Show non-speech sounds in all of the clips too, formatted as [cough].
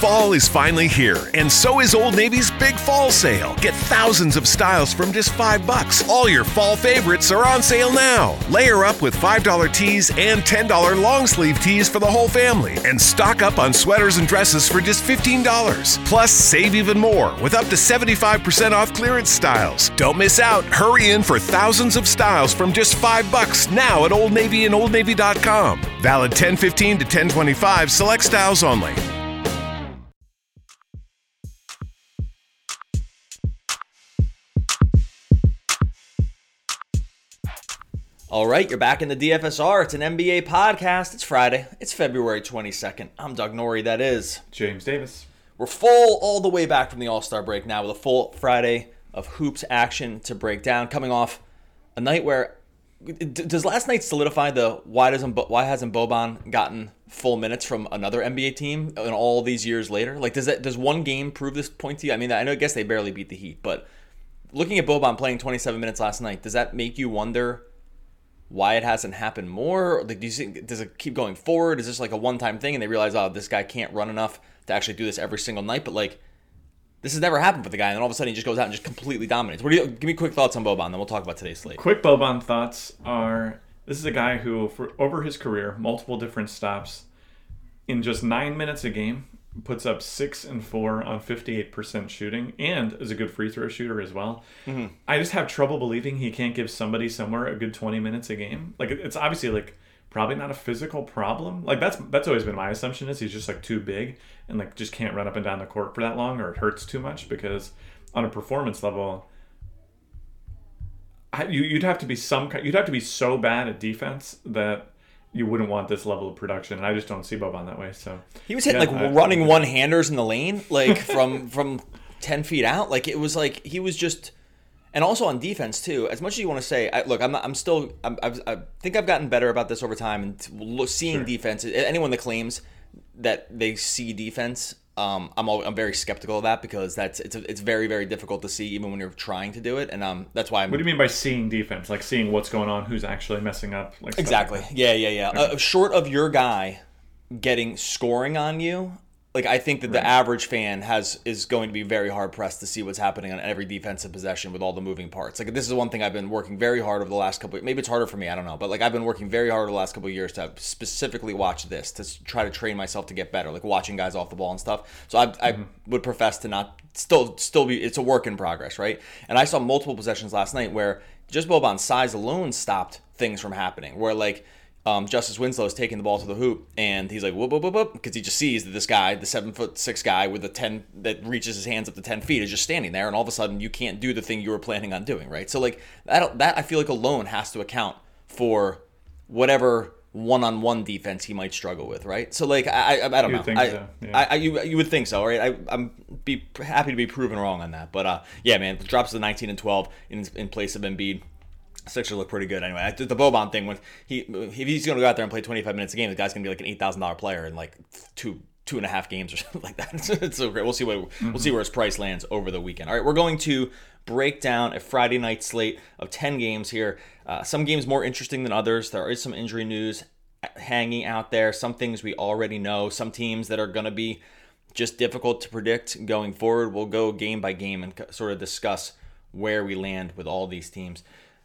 Fall is finally here, and so is Old Navy's big fall sale. Get thousands of styles from just five bucks. All your fall favorites are on sale now. Layer up with $5 tees and $10 long sleeve tees for the whole family, and stock up on sweaters and dresses for just $15. Plus, save even more with up to 75% off clearance styles. Don't miss out. Hurry in for thousands of styles from just five bucks now at Old Navy and OldNavy.com. Valid 1015 to 1025, select styles only. All right, you're back in the DFSR. It's an NBA podcast. It's Friday. It's February 22nd. I'm Doug Norrie. That is James Davis. We're full all the way back from the All Star break now with a full Friday of hoops action to break down. Coming off a night where does last night solidify the why doesn't why hasn't Boban gotten full minutes from another NBA team and all these years later? Like does that does one game prove this point to you? I mean, I know I guess they barely beat the Heat, but looking at Boban playing 27 minutes last night, does that make you wonder? Why it hasn't happened more? Like, do you think does it keep going forward? Is this like a one-time thing, and they realize, oh, this guy can't run enough to actually do this every single night? But like, this has never happened for the guy, and then all of a sudden he just goes out and just completely dominates. What do you give me quick thoughts on Boban? Then we'll talk about today's slate. Quick Boban thoughts are: this is a guy who, for over his career, multiple different stops, in just nine minutes a game, puts up six and four on 58% shooting and is a good free throw shooter as well. Mm-hmm. I just have trouble believing he can't give somebody somewhere a good 20 minutes a game. Like it's obviously like probably not a physical problem. Like that's that's always been my assumption is he's just like too big and like just can't run up and down the court for that long or it hurts too much because on a performance level you, you'd have to be some kind you'd have to be so bad at defense that you wouldn't want this level of production. And I just don't see Boban that way. So he was hitting yeah, like I, running one handers in the lane, like [laughs] from from ten feet out. Like it was like he was just, and also on defense too. As much as you want to say, I, look, I'm not, I'm still, I'm, I've, i think I've gotten better about this over time and seeing sure. defense. Anyone that claims that they see defense um, I'm all, I'm very skeptical of that because that's it's it's very very difficult to see even when you're trying to do it, and um that's why. I'm, what do you mean by seeing defense? Like seeing what's going on, who's actually messing up? Like exactly. Like yeah, yeah, yeah. Okay. Uh, short of your guy getting scoring on you, like I think that right. the average fan has is going to be very hard pressed to see what's happening on every defensive possession with all the moving parts. Like this is one thing I've been working very hard over the last couple. Maybe it's harder for me. I don't know, but like I've been working very hard over the last couple of years to specifically watch this to try to train myself to get better. Like watching guys off the ball and stuff. So I, mm-hmm. I would profess to not still still be. It's a work in progress, right? And I saw multiple possessions last night where just Boban's size alone stopped things from happening. Where like um, Justice Winslow is taking the ball to the hoop, and he's like whoop whoop whoop whoop because he just sees that this guy, the seven foot six guy with the ten that reaches his hands up to ten feet, is just standing there, and all of a sudden you can't do the thing you were planning on doing, right? So like that that I feel like alone has to account for whatever one on one defense he might struggle with, right? So like I I, I don't know, I, so. yeah. I, I, you you would think so, right? I I'm be happy to be proven wrong on that, but uh yeah, man, drops to nineteen and twelve in in place of Embiid Sixers look pretty good anyway. The Boban thing, when he if he's going to go out there and play 25 minutes a game, the guy's going to be like an eight thousand dollar player in like two two and a half games or [laughs] something like that. It's, [laughs] it's so great. We'll see what mm-hmm. we'll see where his price lands over the weekend. All right, we're going to break down a Friday night slate of 10 games here. Uh, some games more interesting than others. There is some injury news hanging out there. Some things we already know. Some teams that are going to be just difficult to predict going forward. We'll go game by game and sort of discuss where we land with all these teams.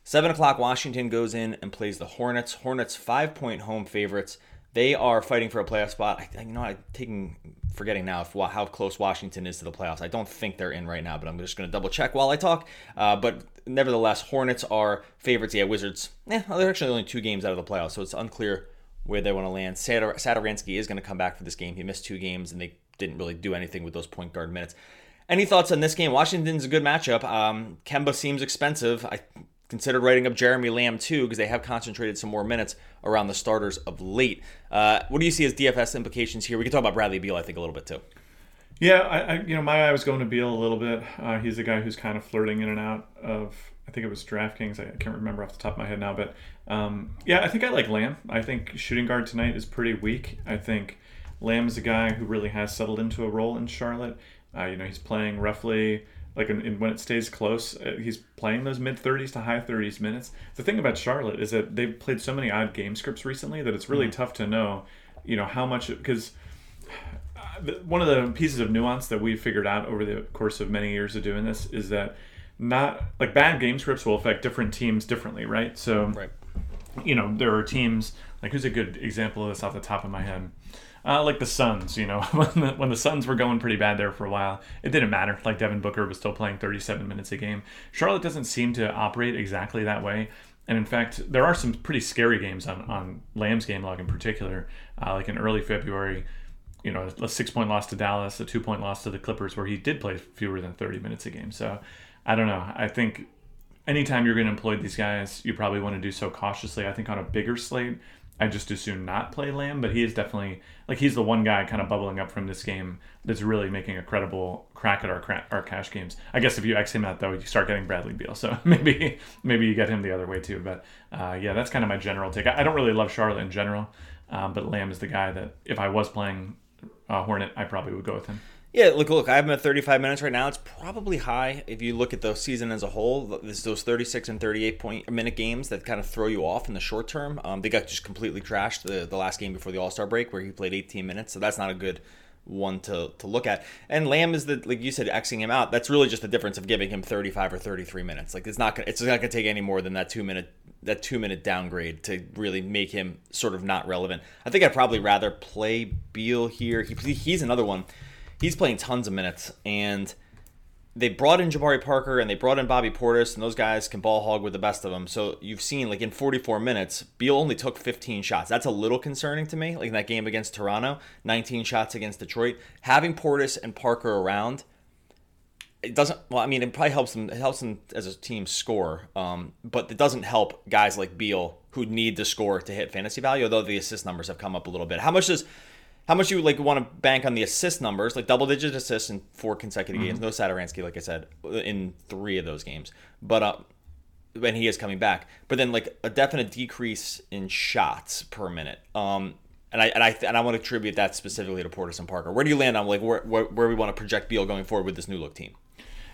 7 o'clock, Washington goes in and plays the Hornets. Hornets, five point home favorites. They are fighting for a playoff spot. I, you know, I'm taking, forgetting now if, how close Washington is to the playoffs. I don't think they're in right now, but I'm just going to double check while I talk. Uh, but nevertheless, Hornets are favorites. Yeah, Wizards, eh, they're actually only two games out of the playoffs, so it's unclear where they want to land. Satoransky is going to come back for this game. He missed two games, and they didn't really do anything with those point guard minutes. Any thoughts on this game? Washington's a good matchup. Um, Kemba seems expensive. I considered writing up Jeremy Lamb too because they have concentrated some more minutes around the starters of late. Uh, what do you see as DFS implications here? We can talk about Bradley Beal, I think, a little bit too. Yeah, I, I you know my eye was going to Beal a little bit. Uh, he's a guy who's kind of flirting in and out of. I think it was DraftKings. I can't remember off the top of my head now, but um, yeah, I think I like Lamb. I think shooting guard tonight is pretty weak. I think Lamb is a guy who really has settled into a role in Charlotte. Uh, you know, he's playing roughly like in, in, when it stays close, uh, he's playing those mid 30s to high 30s minutes. The thing about Charlotte is that they've played so many odd game scripts recently that it's really mm-hmm. tough to know, you know, how much because one of the pieces of nuance that we've figured out over the course of many years of doing this is that not like bad game scripts will affect different teams differently, right? So, Right. you know, there are teams like who's a good example of this off the top of my head. Uh, like the Suns, you know, [laughs] when the, when the Suns were going pretty bad there for a while, it didn't matter. Like Devin Booker was still playing 37 minutes a game. Charlotte doesn't seem to operate exactly that way. And in fact, there are some pretty scary games on, on Lamb's game log in particular, uh, like in early February, you know, a six point loss to Dallas, a two point loss to the Clippers, where he did play fewer than 30 minutes a game. So I don't know. I think anytime you're going to employ these guys, you probably want to do so cautiously. I think on a bigger slate, I just as soon not play Lamb, but he is definitely like he's the one guy kind of bubbling up from this game that's really making a credible crack at our our cash games. I guess if you X him out though, you start getting Bradley Beal, so [laughs] maybe maybe you get him the other way too. But uh, yeah, that's kind of my general take. I, I don't really love Charlotte in general, um, but Lamb is the guy that if I was playing uh, Hornet, I probably would go with him. Yeah, look, look. I have him at 35 minutes right now. It's probably high if you look at the season as a whole. There's those 36 and 38 point minute games that kind of throw you off in the short term. Um, they got just completely trashed the the last game before the All Star break where he played 18 minutes, so that's not a good one to, to look at. And Lamb is the like you said, xing him out. That's really just the difference of giving him 35 or 33 minutes. Like it's not gonna it's not gonna take any more than that two minute that two minute downgrade to really make him sort of not relevant. I think I'd probably rather play Beal here. He, he's another one he's playing tons of minutes and they brought in Jabari Parker and they brought in Bobby Portis and those guys can ball hog with the best of them. So you've seen like in 44 minutes, Beal only took 15 shots. That's a little concerning to me. Like in that game against Toronto, 19 shots against Detroit. Having Portis and Parker around, it doesn't. Well, I mean, it probably helps them. It helps them as a team score, um, but it doesn't help guys like Beal who need to score to hit fantasy value. Although the assist numbers have come up a little bit. How much does how much you like want to bank on the assist numbers, like double digit assists in four consecutive mm-hmm. games. No Satoransky, like I said, in three of those games. But uh, when he is coming back, but then like a definite decrease in shots per minute. Um, and I and I and I want to attribute that specifically to Portis and Parker. Where do you land on like where where, where we want to project Beal going forward with this new look team?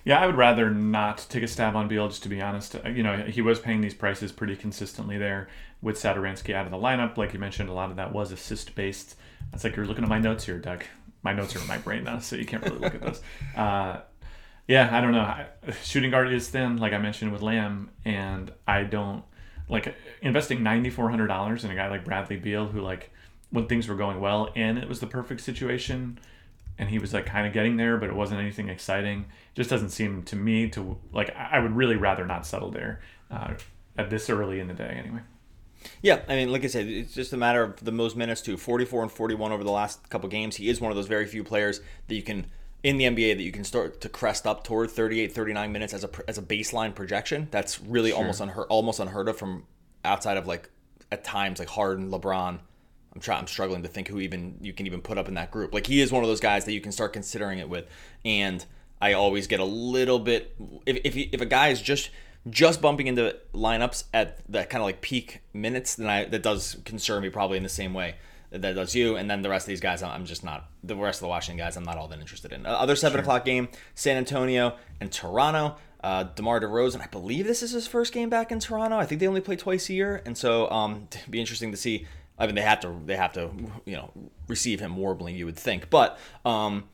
Yeah, I would rather not take a stab on Beal, just to be honest. Uh, you know, he was paying these prices pretty consistently there with Satoransky out of the lineup. Like you mentioned, a lot of that was assist based. That's like you're looking at my notes here, Doug. My notes are in my brain now, so you can't really look at those. [laughs] Uh, yeah, I don't know. Shooting guard is thin, like I mentioned with Lamb, and I don't like investing ninety four hundred dollars in a guy like Bradley Beal, who like when things were going well and it was the perfect situation and he was like kind of getting there, but it wasn't anything exciting. It Just doesn't seem to me to like. I would really rather not settle there uh, at this early in the day, anyway. Yeah, I mean, like I said, it's just a matter of the most minutes too. 44 and 41 over the last couple games. He is one of those very few players that you can in the NBA that you can start to crest up toward 38, 39 minutes as a as a baseline projection. That's really sure. almost unheard almost unheard of from outside of like at times like Harden, LeBron, I'm trying. I'm struggling to think who even you can even put up in that group. Like he is one of those guys that you can start considering it with. And I always get a little bit if if, if a guy is just just bumping into lineups at that kind of like peak minutes, then I that does concern me probably in the same way that does you. And then the rest of these guys, I'm just not the rest of the Washington guys. I'm not all that interested in. Other seven sure. o'clock game: San Antonio and Toronto. Uh, DeMar DeRozan, I believe this is his first game back in Toronto. I think they only play twice a year, and so um, it'd [laughs] be interesting to see I mean, they have to they have to you know receive him warbling. You would think, but um,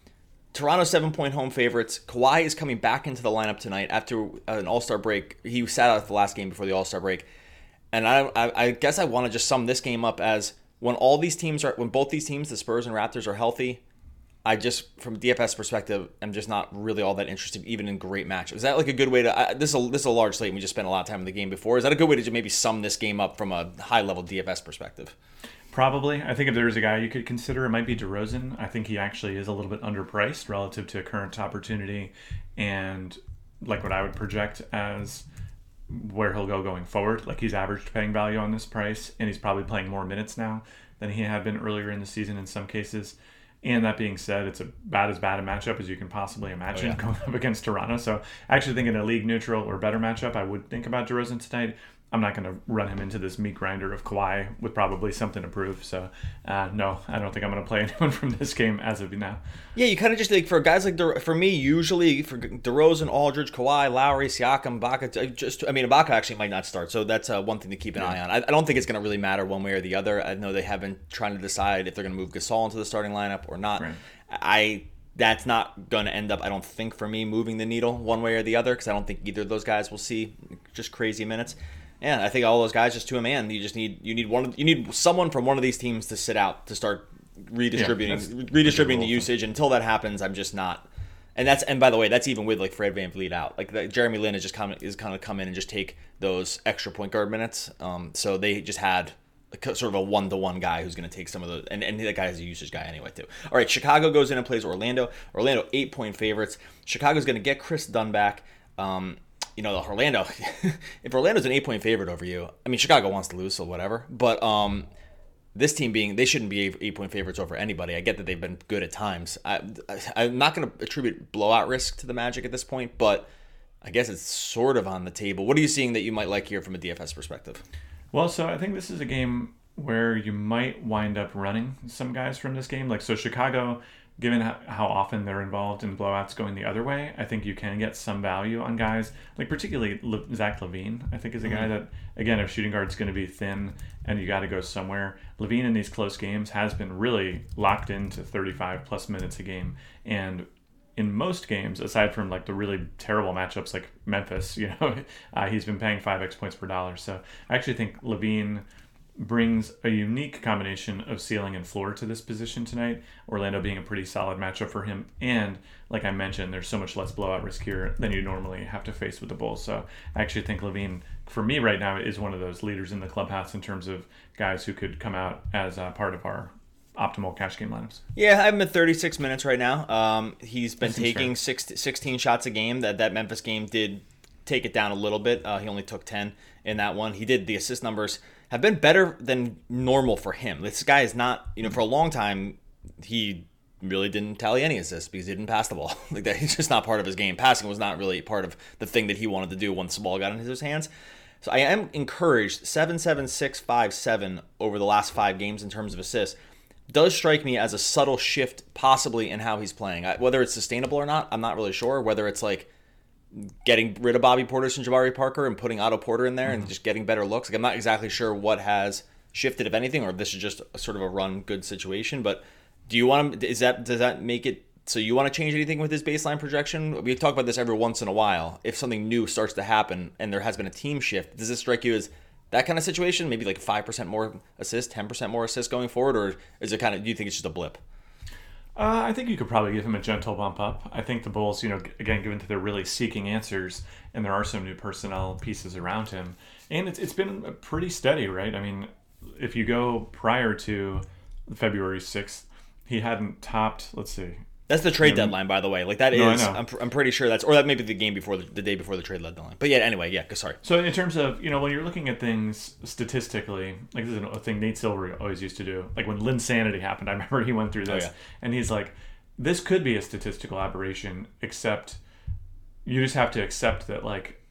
Toronto seven point home favorites. Kawhi is coming back into the lineup tonight after an All Star break. He sat out the last game before the All Star break, and I, I, I guess I want to just sum this game up as when all these teams are when both these teams, the Spurs and Raptors, are healthy. I just, from DFS perspective, I'm just not really all that interested, even in great matchups. Is that like a good way to? this is a, this is a large slate. And We just spent a lot of time in the game before. Is that a good way to maybe sum this game up from a high level DFS perspective? Probably. I think if there's a guy you could consider, it might be DeRozan. I think he actually is a little bit underpriced relative to a current opportunity and like what I would project as where he'll go going forward. Like he's averaged paying value on this price, and he's probably playing more minutes now than he had been earlier in the season in some cases. And that being said, it's about as bad a matchup as you can possibly imagine oh, yeah. [laughs] going up against Toronto. So I actually think in a league neutral or better matchup, I would think about DeRozan tonight. I'm not going to run him into this meat grinder of Kawhi with probably something to prove. So, uh, no, I don't think I'm going to play [laughs] anyone from this game as of now. Yeah, you kind of just like for guys like De- for me, usually for DeRozan, Aldridge, Kawhi, Lowry, Siakam, Ibaka. Just I mean, Ibaka actually might not start, so that's uh, one thing to keep an yeah. eye on. I, I, don't think it's going to really matter one way or the other. I know they have been trying to decide if they're going to move Gasol into the starting lineup or not. Right. I that's not going to end up, I don't think, for me moving the needle one way or the other because I don't think either of those guys will see just crazy minutes. And I think all those guys just to a man, you just need you need one you need someone from one of these teams to sit out to start redistributing Yeah, redistributing the a good rule. usage. Until that happens, I'm just not. And that's and by the way, that's even with like Fred VanVleet out. Like the, Jeremy Lin is just come is kind of come in and just take those extra point guard minutes. Um, so they just had a, sort of a one to one guy who's going to take some of the and, and that guy is a usage guy anyway too. All right, Chicago goes in and plays Orlando. Orlando eight point favorites. Chicago's going to get Kris Dunn back. Um, you know, the Orlando. [laughs] if Orlando's an eight point favorite over you, I mean Chicago wants to lose, so whatever. But um, this team being they shouldn't be eight point favorites over anybody. I get that they've been good at times. I, I am not going to attribute blowout risk to the Magic at this point, but I guess it's sort of on the table. What are you seeing that you might like here from a DFS perspective? Well, so I think this is a game where you might wind up running some guys from this game. Like, so Chicago, given how, often they're involved in blowouts going the other way, I think you can get some value on guys, like particularly Le- Zach LaVine, I think is a guy that, again, if shooting guard's going to be thin and you got to go somewhere, LaVine in these close games has been really locked into 35 plus minutes a game. And in most games, aside from like the really terrible matchups like Memphis, [laughs] you know, uh, he's been paying five X points per dollar. So I actually think LaVine brings a unique combination of ceiling and floor to this position tonight. Orlando being a pretty solid matchup for him, and like I mentioned, there's so much less blowout risk here than you normally have to face with the Bulls. So I actually think LaVine, for me right now, is one of those leaders in the clubhouse in terms of guys who could come out as uh, part of our optimal cash game lineups. Yeah, I'm at 36 minutes right now. Um, he's been taking six, 16 shots a game. That that Memphis game did take it down a little bit. Uh, he only took 10 in that one. He did the assist numbers have been better than normal for him. This guy is not, you know, for a long time he really didn't tally any assists because he didn't pass the ball. [laughs] like that, he's just not part of his game. Passing was not really part of the thing that he wanted to do once the ball got into his hands. So I am encouraged. Seven, seven, six, five, seven over the last five games in terms of assists does strike me as a subtle shift, possibly in how he's playing. I, whether it's sustainable or not, I'm not really sure. Whether it's like getting rid of Bobby Portis and Jabari Parker and putting Otto Porter in there and mm-hmm. just getting better looks. Like I'm not exactly sure what has shifted, if anything, or if this is just a, sort of a run good situation. But do you want him? Is that does that make it? So you want to change anything with his baseline projection? We talk about this every once in a while. If something new starts to happen and there has been a team shift, does this strike you as that kind of situation? Maybe like five percent more assists, ten percent more assists going forward, or is it kind of? Do you think it's just a blip? Uh, I think you could probably give him a gentle bump up. I think the Bulls, you know, again, given that they're really seeking answers, and there are some new personnel pieces around him, and it's, it's been pretty steady, right? I mean, if you go prior to February sixth, he hadn't topped. Let's see, That's the trade deadline, by the way. Like that No, is. I'm, pr- I'm pretty sure that's, or that may be the game before the, the day before the trade deadline. But yeah, anyway, yeah. Sorry. So in terms of you know when you're looking at things statistically, like this is a thing Nate Silver always used to do. Like when Linsanity happened, I [laughs] remember he went through oh, this, yeah. and he's like, "This could be a statistical aberration, except you just have to accept that like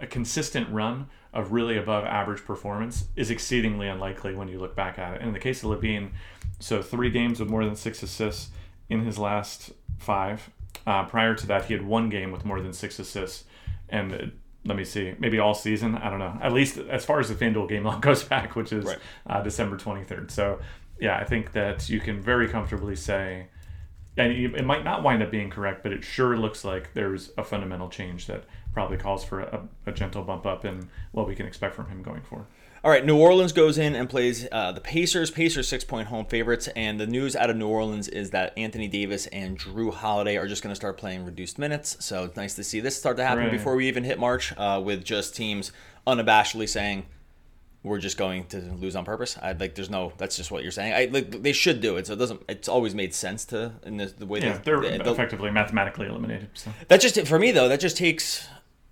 a consistent run of really above average performance is exceedingly unlikely when you look back at it. And in the case of LaVine, so three games with more than six assists in his last five. Uh, prior to that, he had one game with more than six assists, and uh, let me see, maybe all season. I don't know. At least as far as the FanDuel game [laughs] log goes back, which is Right. uh, December twenty third. So yeah, I think that you can very comfortably say and it might not wind up being correct, but it sure looks like there's a fundamental change that probably calls for a, a gentle bump up in what we can expect from him going forward. All right, New Orleans goes in and plays uh, the Pacers. Pacers six point home favorites, and the news out of New Orleans is that Anthony Davis and Jrue Holiday are just going to start playing reduced minutes. So it's nice to see this start to happen Hooray. before we even hit March, uh, with just teams unabashedly saying we're just going to lose on purpose. I like. There's no. That's just what you're saying. I like. They should do it. So it doesn't. It's always made sense to in the, the way Yeah, they, they're they- effectively mathematically eliminated. So that just for me though. That just takes.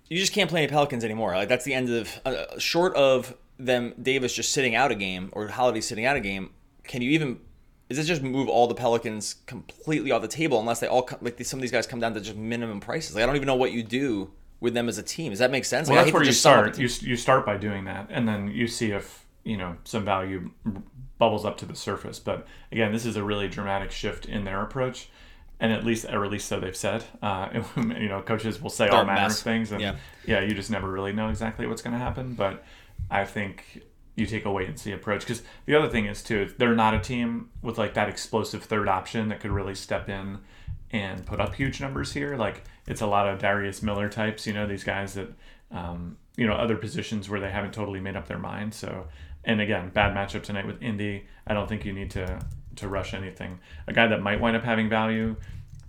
You just can't play any Pelicans anymore. Like that's the end of. Uh, short of them, Davis just sitting out a game or Holiday sitting out a game. Can you even? Is this just move all the Pelicans completely off the table unless they all come, like some of these guys come down to just minimum prices? Like I don't even know what you do with them as a team. Does that make sense? well, Like, that's where you just sum up start. You, you start by doing that, and then you see if you know some value bubbles up to the surface. But again, this is a really dramatic shift in their approach. And at least, or at least so they've said. Uh, [laughs] you know, coaches will say all They're a manner of things, and Yeah. yeah, you just never really know exactly what's going to happen. But I think you take a wait and see approach. Because the other thing is too, they're not a team with like that explosive third option that could really step in and put up huge numbers here. Like it's a lot of Darius Miller types, you know, these guys that, um, you know, other positions where they haven't totally made up their mind. So, and again, bad matchup tonight with Indy. I don't think you need to to rush anything. A guy that might wind up having value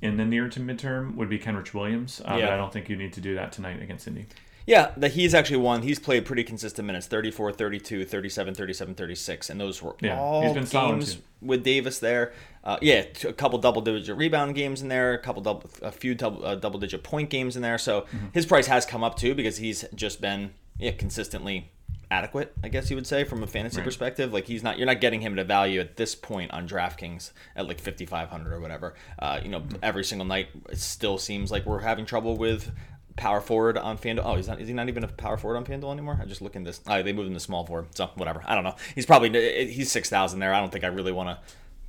in the near to midterm would be Kenrich Williams, uh, Yeah. but I don't think you need to do that tonight against Indy. Yeah, that he's actually won. He's played pretty consistent minutes 34, 32, 37, 37, 36. And those were Yeah, all he's been games with Davis there. Uh, yeah, a couple double digit rebound games in there, a couple double, a few double, uh, double digit point games in there. So Mm-hmm. his price has come up too because he's just been yeah consistently adequate, I guess you would say, from a fantasy Right. perspective. Like he's not, you're not getting him at a value at this point on DraftKings at like 5,500 or whatever. Uh, you know, Mm-hmm. every single night it still seems like we're having trouble with power forward on FanDuel. Oh, he's not. Is he not even a power forward on FanDuel anymore? I just look in this. Oh, they moved him to small forward. So whatever. I don't know. He's probably he's six thousand there. I don't think I really want to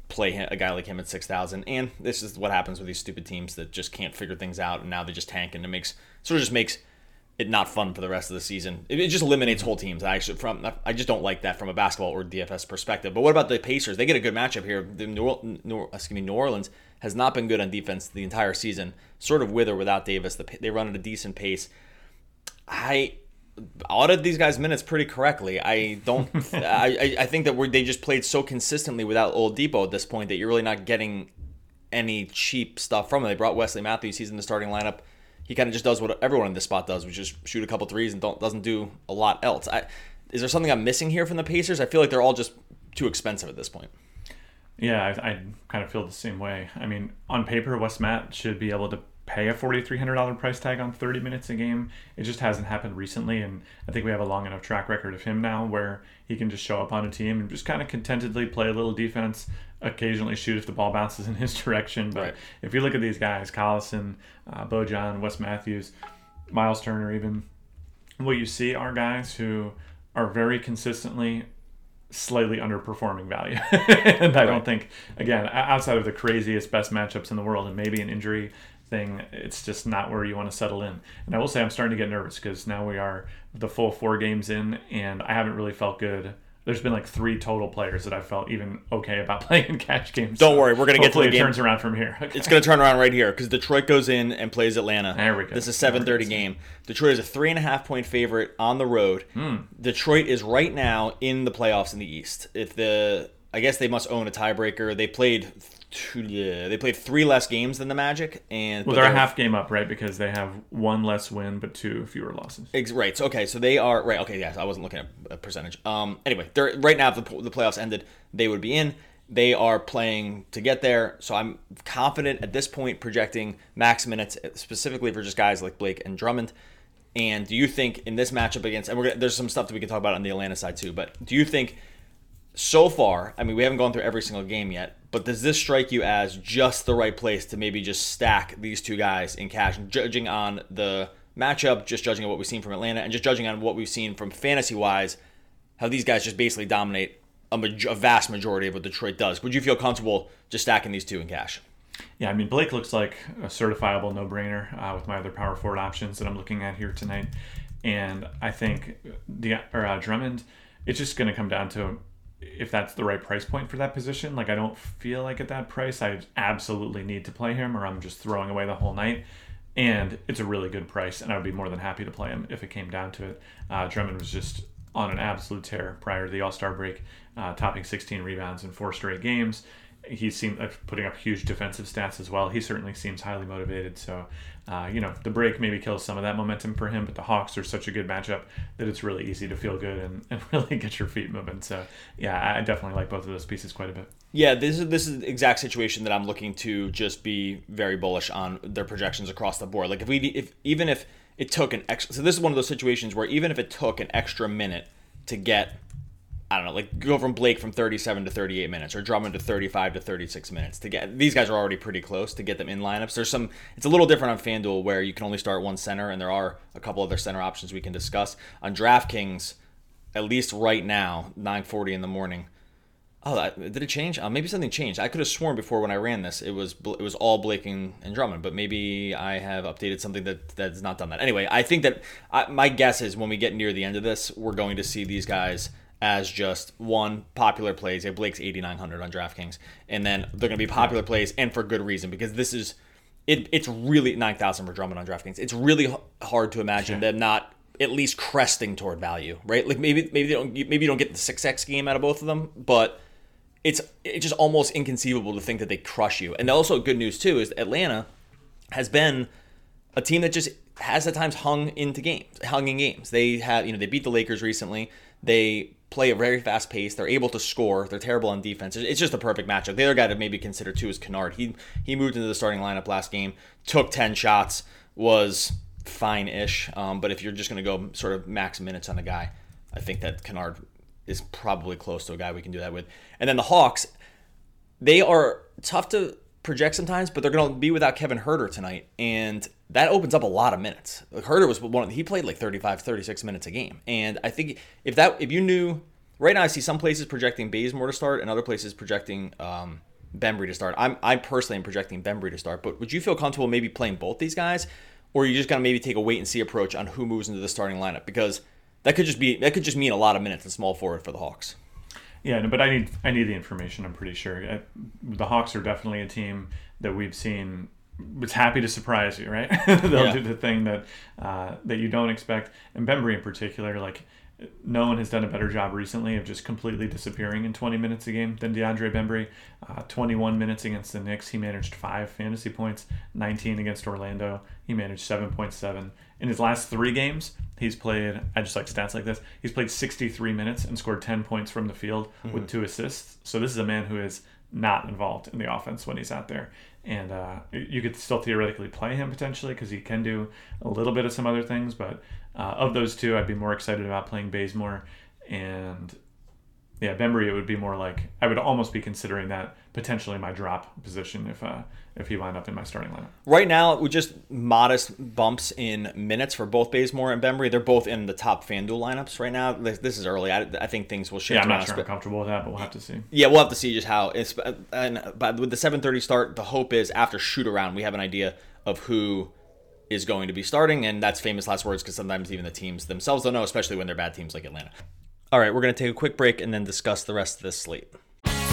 play a guy like him at six thousand. And this is what happens with these stupid teams that just can't figure things out, and now they just tank, and it makes sort of just makes it not fun for the rest of the season. It, it just eliminates whole teams. I actually from I just don't like that from a basketball or DFS perspective. But what about the Pacers? They get a good matchup here. The New, New, excuse me, New Orleans has not been good on defense the entire season, sort of with or without Davis. The, they run at a decent pace. I audited these guys' minutes pretty correctly. I don't. [laughs] I, I think that we're, they just played so consistently without Oladipo at this point that you're really not getting any cheap stuff from them. They brought Wesley Matthews. He's in the starting lineup. He kind of just does what everyone in this spot does, which is shoot a couple threes and don't, doesn't do a lot else. I, is there something I'm missing here from the Pacers? I feel like they're all just too expensive at this point. Yeah, I, I kind of feel the same way. I mean, on paper, Wes Matt should be able to pay a $4,300 price tag on 30 minutes a game. It just hasn't happened recently, and I think we have a long enough track record of him now where he can just show up on a team and just kind of contentedly play a little defense, occasionally shoot if the ball bounces in [laughs] his direction. But Right. if you look at these guys, Collison, uh, Bojan, Wes Matthews, Miles Turner, even, what you see are guys who are very consistently slightly underperforming value. [laughs] and I don't think, again, outside of the craziest, best matchups in the world and maybe an injury thing, it's just not where you want to settle in. And I will say I'm starting to get nervous because now we are the full four games in and I haven't really felt good. There's been like three total players that I felt even okay about [laughs] playing in cash games. Don't worry, we're gonna get to the it game. turns around from here. Okay. It's going to turn around right here because Detroit goes in and plays Atlanta. There we go. This is a seven thirty game. Detroit is a three and a half point favorite on the road. Hmm. Detroit is right now in the playoffs in the East. If the I guess they must own a tiebreaker. They played two, yeah, they played three less games than the Magic, and well, but they're a half game up, right? Because they have one less win but two fewer losses. Ex- Right. So, okay. So they are right. Okay. Yes, I wasn't looking at a percentage. Um. Anyway, they're right now. If the the playoffs ended, they would be in. They are playing to get there. So I'm confident at this point projecting max minutes specifically for just guys like Blake and Drummond. And do you think in this matchup against and we're gonna, there's some stuff that we can talk about on the Atlanta side too. But do you think so far? I mean, we haven't gone through every single game yet. But does this strike you as just the right place to maybe just stack these two guys in cash, judging on the matchup, just judging on what we've seen from Atlanta, and just judging on what we've seen from fantasy wise, how these guys just basically dominate a, maj- a vast majority of what Detroit does? Would you feel comfortable just stacking these two in cash? Yeah, I mean Blake looks like a certifiable no-brainer uh, with my other power forward options that I'm looking at here tonight, and I think the or uh, Drummond, it's just going to come down to if that's the right price point for that position. Like I don't feel like at that price I absolutely need to play him, or I'm just throwing away the whole night. And it's a really good price, and I would be more than happy to play him if it came down to it. Uh, Drummond was just on an absolute tear prior to the All Star break, uh, topping 16 rebounds in four straight games he seemed uh, putting up huge defensive stats as well. He certainly seems highly motivated. So, uh, you know, the break maybe kills some of that momentum for him, but the Hawks are such a good matchup that it's really easy to feel good and, and [laughs] really get your feet moving. So, yeah, I definitely like both of those pieces quite a bit. Yeah, this is this is the exact situation that I'm looking to just be very bullish on their projections across the board. Like if we if even if it took an extra, so this is one of those situations where even if it took an extra minute to get, I don't know, like go from Blake from 37 to 38 minutes or Drummond to 35 to 36 minutes to get these guys are already pretty close to get them in lineups. There's some, it's a little different on FanDuel where you can only start one center and there are a couple other center options we can discuss on DraftKings. At least right now, 9:40 in the morning. Oh, that, did it change? Uh, maybe something changed. I could have sworn before when I ran this, it was it was all Blake and, and Drummond, but maybe I have updated something that that's not done that. Anyway, I think that I, my guess is when we get near the end of this, we're going to see these guys as just one popular plays. Yeah, Blake's 8,900 on DraftKings, and then they're going to be popular plays and for good reason because this is it. It's really 9,000 for Drummond on DraftKings. It's really hard to imagine them not at least cresting toward value, right? Like maybe maybe they don't maybe you don't get the six x game out of both of them, but it's it's just almost inconceivable to think that they crush you. And also good news too is Atlanta has been a team that just has at times hung into games, hung in games. They had, you know, they beat the Lakers recently. They play a very fast pace. They're able to score. They're terrible on defense. It's just a perfect matchup. The other guy to maybe consider too is Kennard. He he moved into the starting lineup last game, took ten shots, was fine-ish. Um, but if you're just going to go sort of max minutes on a guy, I think that Kennard is probably close to a guy we can do that with. And then the Hawks, they are tough to project sometimes, but they're going to be without Kevin Huerter tonight, and that opens up a lot of minutes. Huerter was one of the, he played like 35, 36 minutes a game, and I think if that if you knew right now, I see some places projecting Bazemore to start, and other places projecting um, Bembry to start. I'm I personally am projecting Bembry to start, but would you feel comfortable maybe playing both these guys, or are you just to maybe take a wait and see approach on who moves into the starting lineup because that could just be that could just mean a lot of minutes in small forward for the Hawks. Yeah, no, but I need I need the information. I'm pretty sure uh, the Hawks are definitely a team that we've seen was happy to surprise you, right? [laughs] They'll Yeah. do the thing that uh, that you don't expect. And Bembry in particular, like no one has done a better job recently of just completely disappearing in 20 minutes a game than DeAndre Bembry. Uh, 21 minutes against the Knicks, he managed five fantasy points. 19 against Orlando, he managed 7.7. In his last three games, he's played. I just like stats like this. He's played 63 minutes and scored 10 points from the field with two assists. So this is a man who is not involved in the offense when he's out there. And uh, you could still theoretically play him potentially because he can do a little bit of some other things. But uh, of those two, I'd be more excited about playing Bazemore. And yeah, Bembry, it would be more like I would almost be considering that potentially my drop position if uh, if he lined up in my starting lineup. Right now, with just modest bumps in minutes for both Bazemore and Bembry, they're both in the top FanDuel lineups right now. This, this is early. I, I think things will shift. Yeah, I'm not sure I'm comfortable with that, but we'll have to see. Yeah, we'll have to see just how. It's, and but with the 7:30 start, the hope is after shoot around, we have an idea of who is going to be starting, and that's famous last words because sometimes even the teams themselves don't know, especially when they're bad teams like Atlanta. All right, we're going to take a quick break and then discuss the rest of this slate.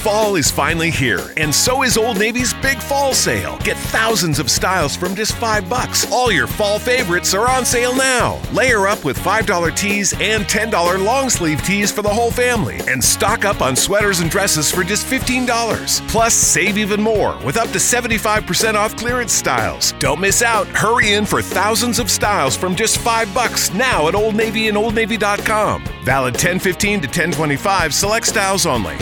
Fall is finally here, and so is Old Navy's big fall sale. Get thousands of styles from just five bucks. All your fall favorites are on sale now. Layer up with $5 tees and $10 long sleeve tees for the whole family, and stock up on sweaters and dresses for just $15. Plus, save even more with up to 75% off clearance styles. Don't miss out. Hurry in for thousands of styles from just five bucks now at Old Navy and OldNavy.com. Valid 1015 to 1025, select styles only.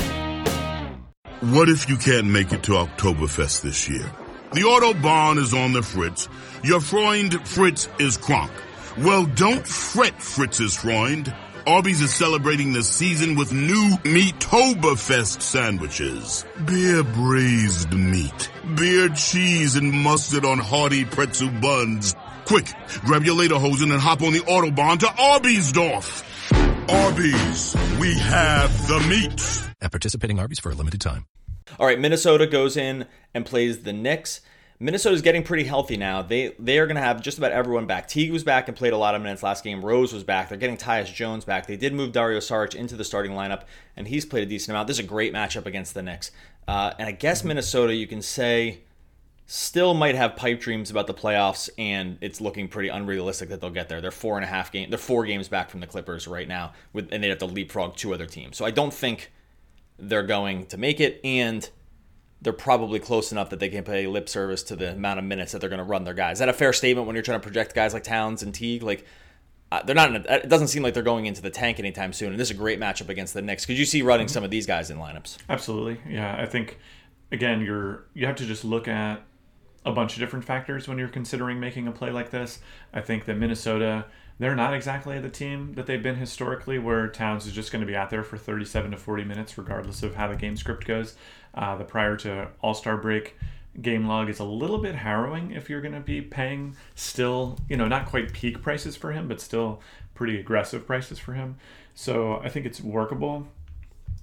What if you can't make it to Oktoberfest this year? The Autobahn is on the Fritz. Your Freund Fritz is crunk. Well, don't fret, Fritz's Freund. Arby's is celebrating the season with new Meatoberfest sandwiches. Beer braised meat, beer cheese and mustard on hearty pretzel buns. Quick, grab your lederhosen and hop on the Autobahn to Arby'sdorf. Arby's, we have the meat. At participating Arby's for a limited time. All right, Minnesota goes in and plays the Knicks. Minnesota's getting pretty healthy now. They they are going to have just about everyone back. Teague was back and played a lot of minutes last game. Rose was back. They're getting Tyus Jones back. They did move Dario Saric into the starting lineup, and he's played a decent amount. This is a great matchup against the Knicks. Uh, and I guess Minnesota, you can say, still might have pipe dreams about the playoffs, and it's looking pretty unrealistic that they'll get there. They're four and a half game. They're four games back from the Clippers right now, with and they have to leapfrog two other teams. So I don't think they're going to make it, and they're probably close enough that they can pay lip service to the amount of minutes that they're going to run their guys. Is that a fair statement when you're trying to project guys like Towns and Teague? Like, uh, they're not. In a, it doesn't seem like they're going into the tank anytime soon. And this is a great matchup against the Knicks. Could you see running some of these guys in lineups? Absolutely. Yeah, I think again, you're you have to just look at a bunch of different factors when you're considering making a play like this. I think that Minnesota, they're not exactly the team that they've been historically, where Towns is just going to be out there for 37 to 40 minutes, regardless of how the game script goes. Uh, the prior to All Star break game log is a little bit harrowing if you're going to be paying still, you know, not quite peak prices for him, but still pretty aggressive prices for him. So I think it's workable.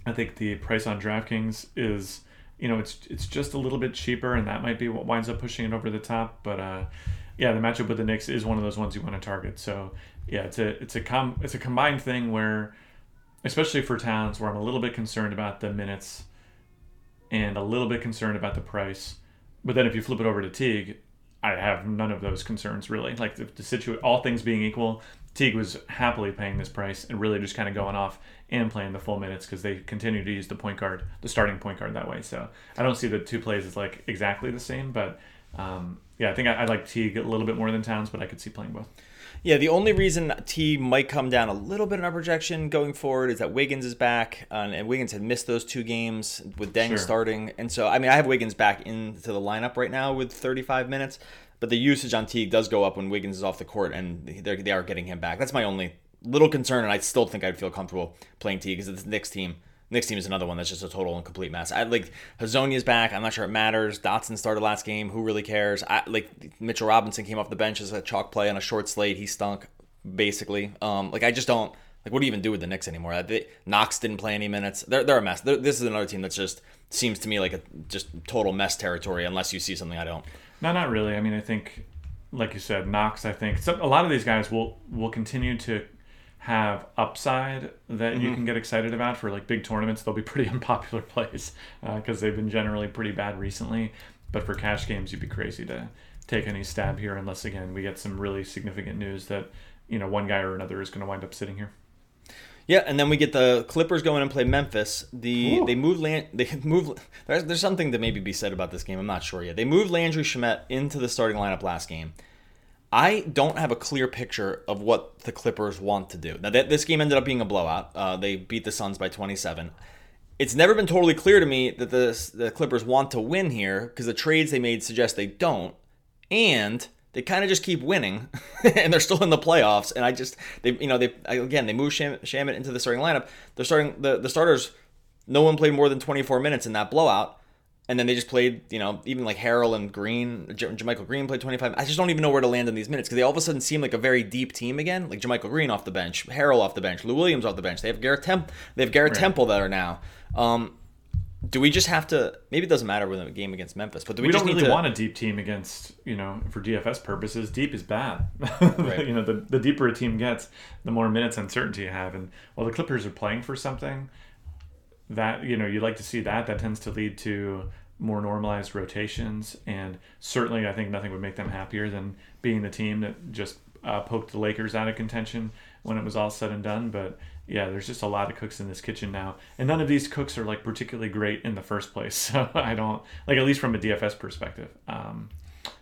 I think the price on DraftKings is, you know, it's it's just a little bit cheaper, and that might be what winds up pushing it over the top. But uh, yeah, the matchup with the Knicks is one of those ones you want to target. So yeah, it's a it's a com it's a combined thing where especially for towns where I'm a little bit concerned about the minutes and a little bit concerned about the price. But then if you flip it over to Teague, I have none of those concerns really. Like the, the situ- all things being equal, Teague was happily paying this price and really just kind of going off and playing the full minutes because they continue to use the point guard, the starting point guard that way. So I don't see the two plays as like exactly the same, but um, yeah, I think I, I like Teague a little bit more than Towns, but I could see playing both. Yeah, the only reason T might come down a little bit in our projection going forward is that Wiggins is back, uh, and Wiggins had missed those two games with Dieng Sure. starting, and so I mean I have Wiggins back into the lineup right now with 35 minutes, but the usage on Teague does go up when Wiggins is off the court, and they are getting him back. That's my only little concern, and I still think I'd feel comfortable playing Teague because the Knicks team. Knicks team is another one that's just a total and complete mess. I like Hezonja's back. I'm not sure it matters. Dotson started last game. Who really cares? I like Mitchell Robinson came off the bench as a chalk play on a short slate. He stunk basically. Um, like I just don't like. What do you even do with the Knicks anymore? Uh, They, Knox didn't play any minutes. They're they're a mess. They're, this is another team that's just seems to me like a just total mess territory. Unless you see something I don't. No, not really. I mean, I think, like you said, Knox. I think some, a lot of these guys will will continue to have upside that you can get excited about for like big tournaments. They'll be [laughs] pretty unpopular [laughs] plays because they've been generally pretty bad recently. But for cash games, you'd be crazy to take any stab here unless again we get some really significant news that you know one guy or another is going to wind up sitting here. Yeah, and then we get the Clippers going and play Memphis. The Ooh. they move land [laughs] they move. There's, there's something to maybe be said about this game. I'm not sure yet. They moved Landry Shamet into the starting lineup last game. I don't have a clear picture of what the Clippers want to do. Now, that, this game ended up being a blowout. Uh, they beat the Suns by 27. It's never been totally clear to me that the, the Clippers want to win here because the trades they made suggest they don't. And they kind of just keep winning, [laughs] and they're still in the playoffs. And I just, they, you know, they again they move Sham- Shamet into the starting lineup. They're starting the the starters. No one played more than 24 minutes in that blowout, and then they just played, you know, even like Harrell and Green, J- JaMychal Green played 25. I just don't even know where to land in these minutes because they all of a sudden seem like a very deep team again. Like JaMychal Green off the bench, Harrell off the bench, Lou Williams off the bench. They have Garrett Temp, they have Garrett Temple that are now. Um, do we just have to? Maybe it doesn't matter with a game against Memphis, but do we, we just don't really to? want a deep team against you know for DFS purposes. Deep is bad. [laughs] Right. you know the the deeper a team gets, the more minutes uncertainty you have. And while the Clippers are playing for something, that you know you like to see that. That tends to lead to more normalized rotations. And certainly, I think nothing would make them happier than being the team that just uh, poked the Lakers out of contention when it was all said and done. But yeah, there's just a lot of cooks in this kitchen now, and none of these cooks are like particularly great in the first place. [laughs] So I don't like at least from a DFS perspective. Um,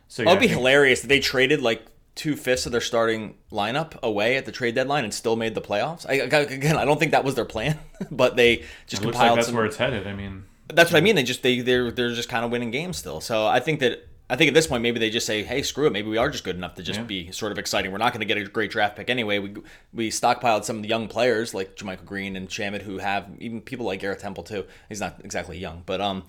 so yeah, It'd be think- hilarious if they traded like two fifths of their starting lineup away at the trade deadline and still made the playoffs. I, again, I don't think that was their plan, [laughs] but they just compiled like that's some. where it's headed. I mean, That's what I mean. They just they they're they're just kind of winning games still. So I think that I think at this point maybe they just say, hey, screw it. Maybe we are just good enough to just Yeah. be sort of exciting. We're not going to get a great draft pick anyway. We we stockpiled some of the young players like JaMychal Green and Shamet who have even people like Garrett Temple too. He's not exactly young, but um.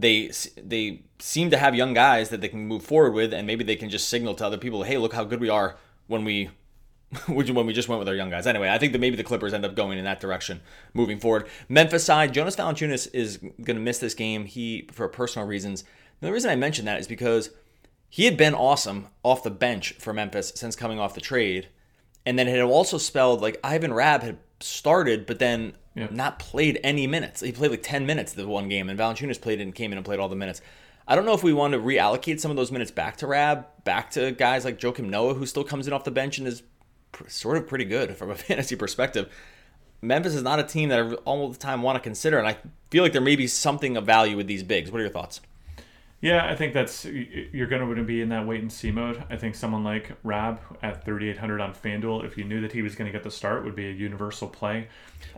They they seem to have young guys that they can move forward with, and maybe they can just signal to other people, "Hey, look how good we are when we [laughs] when we just went with our young guys. Anyway, I think that maybe the Clippers end up going in that direction moving forward. Memphis side, Jonas Valanciunas is going to miss this game. He for personal reasons. And the reason I mention that is because he had been awesome off the bench for Memphis since coming off the trade, and then it had also spelled like Ivan Rabb had started, but then Yep. not played any minutes. He played like ten minutes the one game, and Valanciunas played and came in and played all the minutes. I don't know if we want to reallocate some of those minutes back to Rabb, back to guys like Joakim Noah, who still comes in off the bench and is pr- sort of pretty good from a [laughs] fantasy perspective. Memphis is not a team that I all the time want to consider, and I feel like there may be something of value with these bigs. What are your thoughts? Yeah, I think that's you're going to be in that wait and see mode. I think someone like Rabb at 3,800 on FanDuel, if you knew that he was going to get the start, would be a universal play.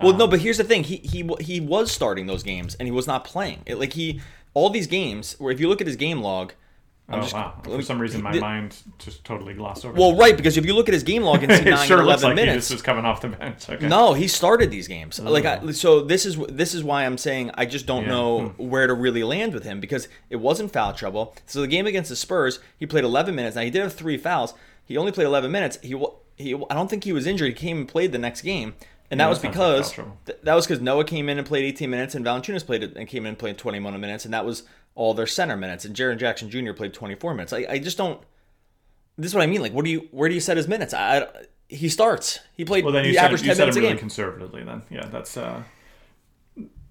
Well, no, um, but here's the thing: he he he was starting those games, and he was not playing. It, like he all these games where if you look at his game log, Oh, I'm oh just- wow! For some reason, my the- mind just totally glossed over. Well, that. right, because if you look at his game log and [laughs] see nine sure or looks eleven like he minutes, just was coming off the bench. Okay. No, he started these games. Like I, so this is this is why I'm saying I just don't Yeah. know hmm. where to really land with him because it wasn't foul trouble. So the game against the Spurs, he played 11 minutes. Now he did have three fouls. He only played 11 minutes. He he I don't think he was injured. He came and played the next game. And that Yeah, was that like because trouble. th- that was because Noah came in and played 18 minutes, and Valanciunas played it and came in and played 21 minutes, and that was all their center minutes. And Jaren Jackson Jr. played 24 minutes. I, I just don't. This is what I mean. Like, what do you? Where do you set his minutes? I, I- he starts. He played. Well, then you he said, averaged you ten said minutes him really game. conservatively. Then, yeah, that's. uh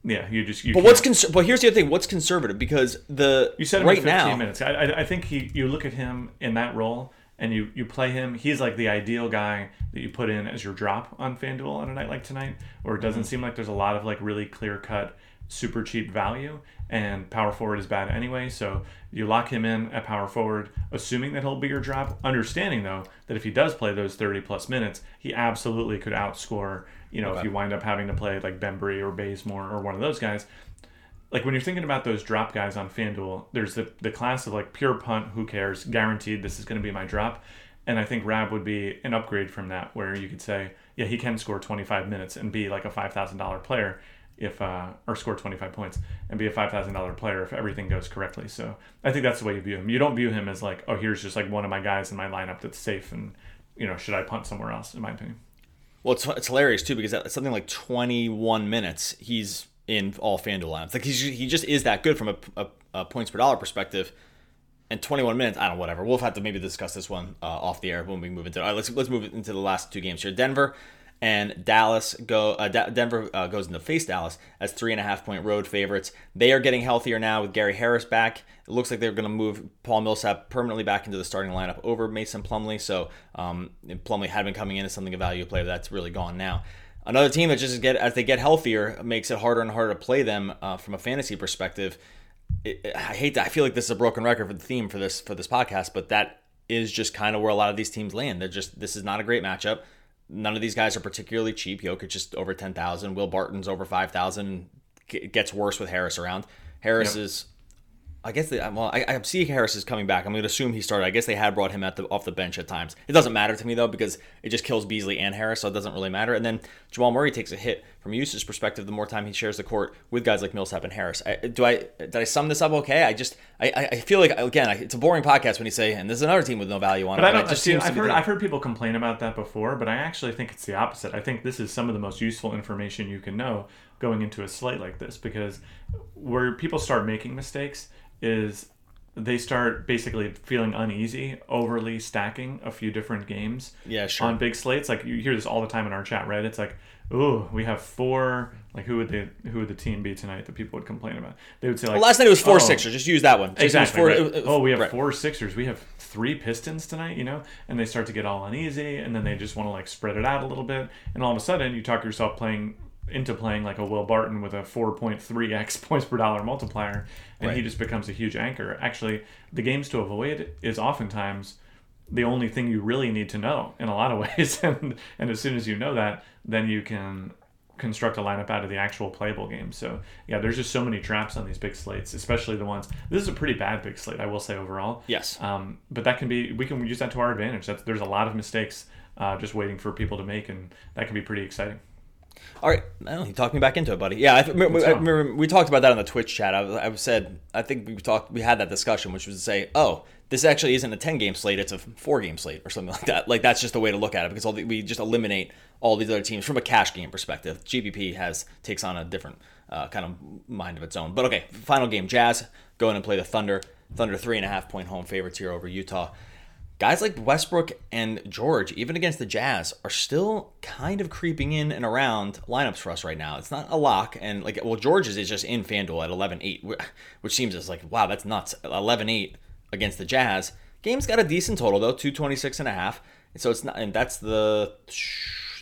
Yeah, you just. You But what's can't- cons- But here's the other thing. What's conservative? Because the You said right at 15 now. minutes. I, I, I think he. You look at him in that role, and you you play him. He's like the ideal guy that you put in as your drop on FanDuel on a night like tonight, where it doesn't seem like there's a lot of like really clear cut, super cheap value, and power forward is bad anyway. So you lock him in at power forward, assuming that he'll be your drop. Understanding though that if he does play those 30 plus minutes, he absolutely could outscore. You know, if you wind up having to play like Bembry or Bazemore or one of those guys, like when you're thinking about those drop guys on FanDuel, there's the, the class of like pure punt, who cares, guaranteed this is going to be my drop. And I think Rabb would be an upgrade from that, where you could say, yeah, he can score 25 minutes and be like a $5,000 player if, uh, or score 25 points and be a $5,000 player if everything goes correctly. So I think that's the way you view him. You don't view him as like, oh, here's just like one of my guys in my lineup that's safe and, you know, should I punt somewhere else, in my opinion. Well, it's, it's hilarious too because at something like 21 minutes, he's in all FanDuel lineups. Like he's, he just is that good from a, a, a points per dollar perspective. And 21 minutes, I don't know, whatever. We'll have to maybe discuss this one uh, off the air when we move into. All right, let's let's move into the last two games here. Denver and Dallas go. Uh, Da- Denver uh, goes into face Dallas as three and a half point road favorites. They are getting healthier now with Gary Harris back. It looks like they're going to move Paul Millsap permanently back into the starting lineup over Mason Plumlee. So um, Plumlee had been coming in as something of value play, but that's really gone now. Another team that just get as they get healthier makes it harder and harder to play them uh, from a fantasy perspective. It, it- I hate that. I feel like this is a broken record for the theme for this for this podcast, but that is just kind of where a lot of these teams land. They're just this is not a great matchup. None of these guys are particularly cheap. Jokic just over ten thousand. Will Barton's over five thousand. Gets worse with Harris around. Harris Yep. is. I guess they, well, I, I see Harris is coming back. I'm going to assume he started. I guess they had brought him at the off the bench at times. It doesn't matter to me though because it just kills Beasley and Harris, so it doesn't really matter. And then Jamal Murray takes a hit from a usage perspective the more time he shares the court with guys like Millsap and Harris. I, do I did I sum this up okay? I just I, I- I feel like again I- it's a boring podcast when you say and this is another team with no value on But it. I don't. it just see, I've heard I've heard people complain about that before, but I actually think it's the opposite. I think this is some of the most useful information you can know going into a slate like this because where people start making mistakes is they start basically feeling uneasy, overly stacking a few different games. Yeah, sure. On big slates, like you hear this all the time in our chat, right? It's like, ooh, we have four. Like who would they? Who would the team be tonight that people would complain about? They would say like, well, last night it was four oh, Sixers. Just use that one. Just Exactly. Was right. four, it was- oh, we have right. four Sixers. We have three Pistons tonight, you know, and they start to get all uneasy, and then they just want to like spread it out a little bit, and all of a sudden you talk yourself playing into playing like a Will Barton with a 4.3x [laughs] points per dollar multiplier, and he just becomes a huge anchor. Actually, the games to avoid is oftentimes the only thing you really need to know in a lot of [laughs] ways, and and as soon as you know that, then you can construct a lineup out of the actual playable game. So yeah, there's just so many traps on these big slates, especially the ones. This is a pretty bad big slate, I will say overall. Yes. Um, but that can be we can use that to our advantage. That's, there's a lot of mistakes uh, just waiting for people to make, and that can be pretty exciting. All right, well, you talked me back into it, buddy. Yeah, I, th- remember, I remember we talked about that on the Twitch chat. I, I said I think we talked we had that discussion, which was to say, oh, this actually isn't a ten game slate; it's a four game slate or something like that. Like that's just the way to look at it because all the, we just eliminate all these other teams from a cash game perspective. GPP has takes on a different uh, kind of mind of its own. But okay, final game: Jazz go in and play the Thunder. Thunder three and a half point home favorites here over Utah guys like Westbrook and George, even against the Jazz, are still kind of creeping in and around lineups for us right now. It's not a lock, and like, well, George's is just in FanDuel at 11-8, which seems as like, wow, that's nuts. 11-8 against the Jazz. Game's got a decent total though, 226 and a half. So it's not, and that's the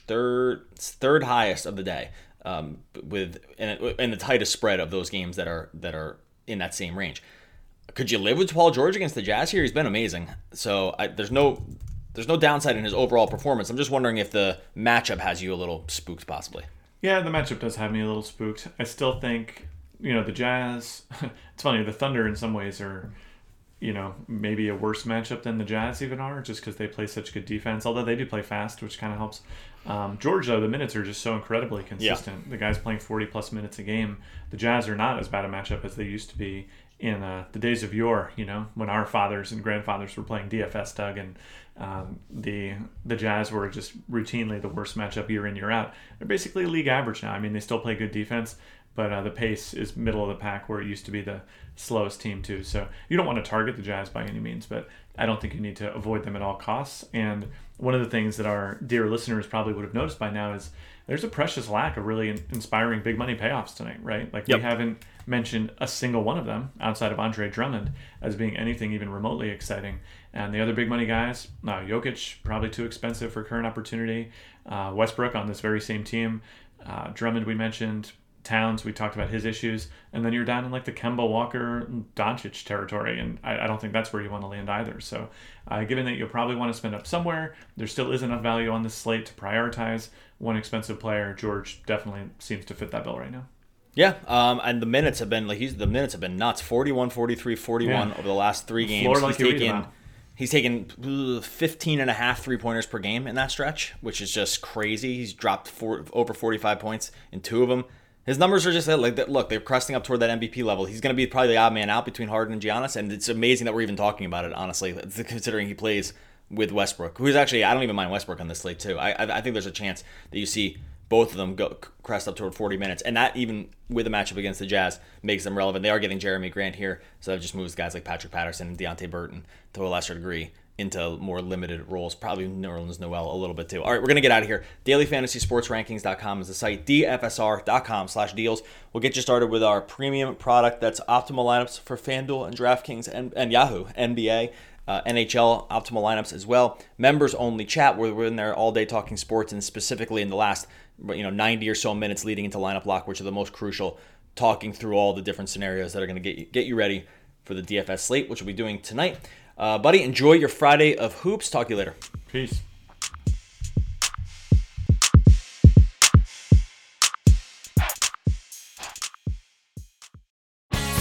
third third highest of the day, um, with and, and the tightest spread of those games that are that are in that same range could you live with Paul George against the Jazz here? He's been amazing. So I, there's no there's no downside in his overall performance. I'm just wondering if the matchup has you a little spooked, possibly. Yeah, the matchup does have me a little spooked. I still think, you know, the Jazz. [laughs] it's funny. The Thunder, in some ways, are, you know, maybe a worse matchup than the Jazz even are, just because they play such good defense. Although they do play fast, which kind of helps. Um, George, though, the minutes are just so incredibly consistent. The guy's playing 40 plus minutes a game. The Jazz are not as bad a matchup as they used to be in uh, the days of yore, you know, when our fathers and grandfathers were playing DFS, Doug, and um, the the Jazz were just routinely the worst matchup year in year out. They're basically league average now. I mean, they still play good defense, but uh, the pace is middle of the pack where it used to be the slowest team too. So you don't want to target the Jazz by any means, but I don't think you need to avoid them at all costs. And one of the things that our dear listeners probably would have noticed by now is there's a precious lack of really inspiring big money payoffs tonight, right? Like yep. we haven't mentioned a single one of them outside of Andre Drummond as being anything even remotely exciting. And the other big money guys, uh, Jokic probably too expensive for current opportunity. Uh, Westbrook on this very same team. Uh, Drummond we mentioned. Towns, we talked about his issues, and then you're down in like the Kemba Walker Doncic territory, and I, I don't think that's where you want to land either. So, uh, given that you'll probably want to spend up somewhere, there still is enough value on this slate to prioritize one expensive player. George definitely seems to fit that bill right now. Yeah, um, and the minutes have been like he's the minutes have been nuts 41, 43, 41 yeah. over the last three games. Like he's taken he's taken 15 and a half three pointers per game in that stretch, which is just crazy. He's dropped four, over 45 points in two of them. His numbers are just like that look, they're cresting up toward that MVP level. He's going to be probably the odd man out between Harden and Giannis, and it's amazing that we're even talking about it. Honestly, considering he plays with Westbrook, who's actually I don't even mind Westbrook on this slate too. I I, think there's a chance that you see both of them go crest up toward 40 minutes, and that even with a matchup against the Jazz makes them relevant. They are getting Jerami Grant here, so that just moves guys like Patrick Patterson and Deonte Burton to a lesser degree into more limited roles. Probably Nerlens Noel a little bit too. All right, we're gonna get out of here. DailyFantasySportsRankings.com is the site. DFSR.com/deals. We'll get you started with our premium product. That's optimal lineups for FanDuel and DraftKings and, and Yahoo NBA. Uh, NHL optimal lineups as well. Members only chat. We're, we're in there all day talking sports, and specifically in the last you know 90 or so minutes leading into lineup lock, which are the most crucial, talking through all the different scenarios that are going to get you, get you ready for the DFS slate, which we'll be doing tonight. Uh, buddy, enjoy your Friday of hoops. Talk to you later. Peace.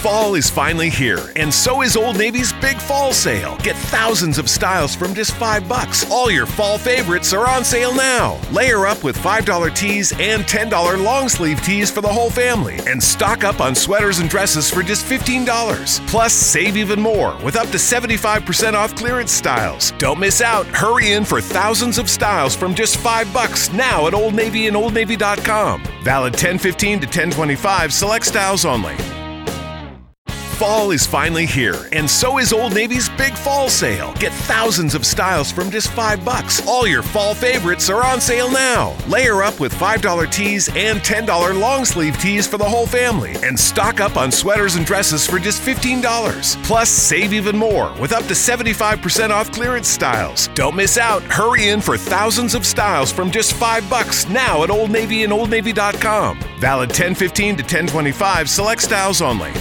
Fall is finally here, and so is Old Navy's big fall sale. Get thousands of styles from just five bucks. All your fall favorites are on sale now. Layer up with $5 tees and $10 long sleeve tees for the whole family, and stock up on sweaters and dresses for just $15. Plus, save even more with up to 75% off clearance styles. Don't miss out. Hurry in for thousands of styles from just five bucks now at Old Navy and OldNavy.com. Valid 1015 to 1025, select styles only. Fall is finally here, and so is Old Navy's big fall sale. Get thousands of styles from just five bucks. All your fall favorites are on sale now. Layer up with $5 tees and $10 long sleeve tees for the whole family, and stock up on sweaters and dresses for just $15. Plus, save even more with up to 75% off clearance styles. Don't miss out. Hurry in for thousands of styles from just five bucks now at Old Navy and OldNavy.com. Valid 1015 to 1025, select styles only.